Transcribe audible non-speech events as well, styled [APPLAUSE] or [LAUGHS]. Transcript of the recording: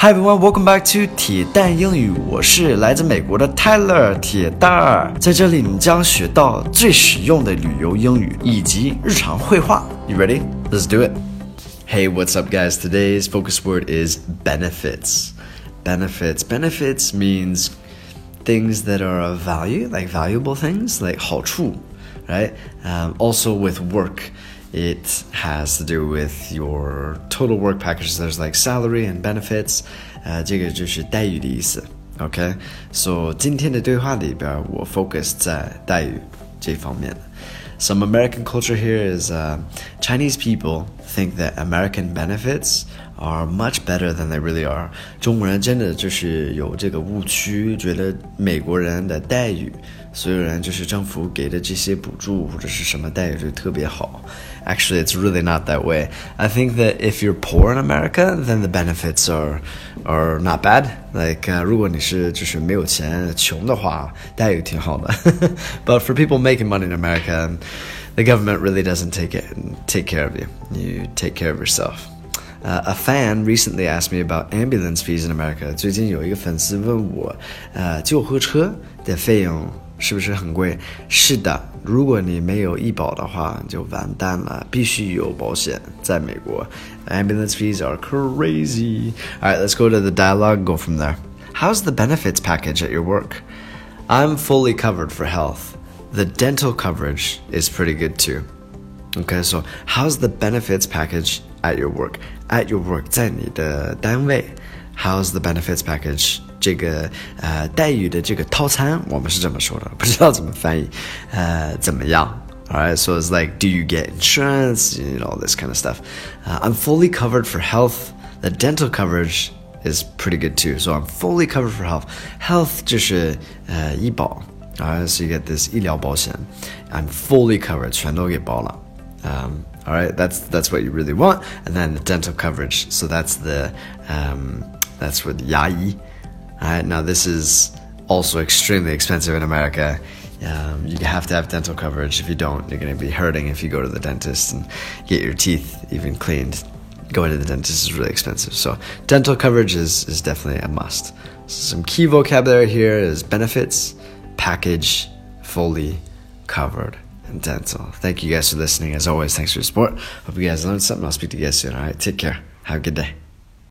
Hi everyone, welcome back to 铁蛋英语。我是来自美国的 Tyler 铁蛋儿，在这里你将学到最实用的旅游英语以及日常会话。You ready? Let's do it. Hey, what's up, guys? Today's focus word is benefits. Benefits. Benefits means things that are of value, like valuable things, like 好处, right? Um, also with work. it has to do with your total work package. There's like salary and benefits，呃，这个就是待遇的意思。OK，so、okay? 今天的对话里边，我 focus 在待遇这方面。Some American culture here is uh, Chinese people think that American benefits are much better than they really are。中国人真的就是有这个误区，觉得美国人的待遇， 所有人就是政府给的这些补助或者是什么待遇就特别好。Actually, it's really not that way. I think that if you're poor in America, then the benefits are are not bad. Like，、uh, 如果你是就是没有钱、穷的话，待遇挺好的。But for [LAUGHS] people making money in America, the government really doesn't take it take care of you. You take care of yourself. Uh, a fan recently asked me about ambulance fees in America. 最近有一个粉丝问我，呃，救护车的费用 是不是很贵？是的，如果你没有医保的话，就完蛋了，必须有保险。在美国，ambulance fees are crazy. All right, let's go to the dialogue. Go from there. How's the benefits package at your work? I'm fully covered for health. The dental coverage is pretty good too. Okay, so how's the benefits package at your work? At your work，在你的单位，How's the benefits package？ 这个呃待遇的这个套餐，我们是这么说的，不知道怎么翻译，呃，怎么样？Alright, so it's like, do you get insurance? You know, all this kind of stuff. Uh, I'm fully covered for health. The dental coverage is pretty good too. So I'm fully covered for health. Health 就是呃医保，Alright, so you get this 医疗保险。I'm fully covered，全都给包了。um, all right, that's that's what you really want, and then the dental coverage. So that's the um, that's with yai. All Right, now this is also extremely expensive in America. Um, you have to have dental coverage. If you don't, you're going to be hurting if you go to the dentist and get your teeth even cleaned. Going to the dentist is really expensive. So dental coverage is, is definitely a must. Some key vocabulary here is benefits, package, fully covered and dental. Thank you guys for listening. As always, thanks for your support. Hope you guys learned something. I'll speak to you guys soon. All right, take care. Have a good day.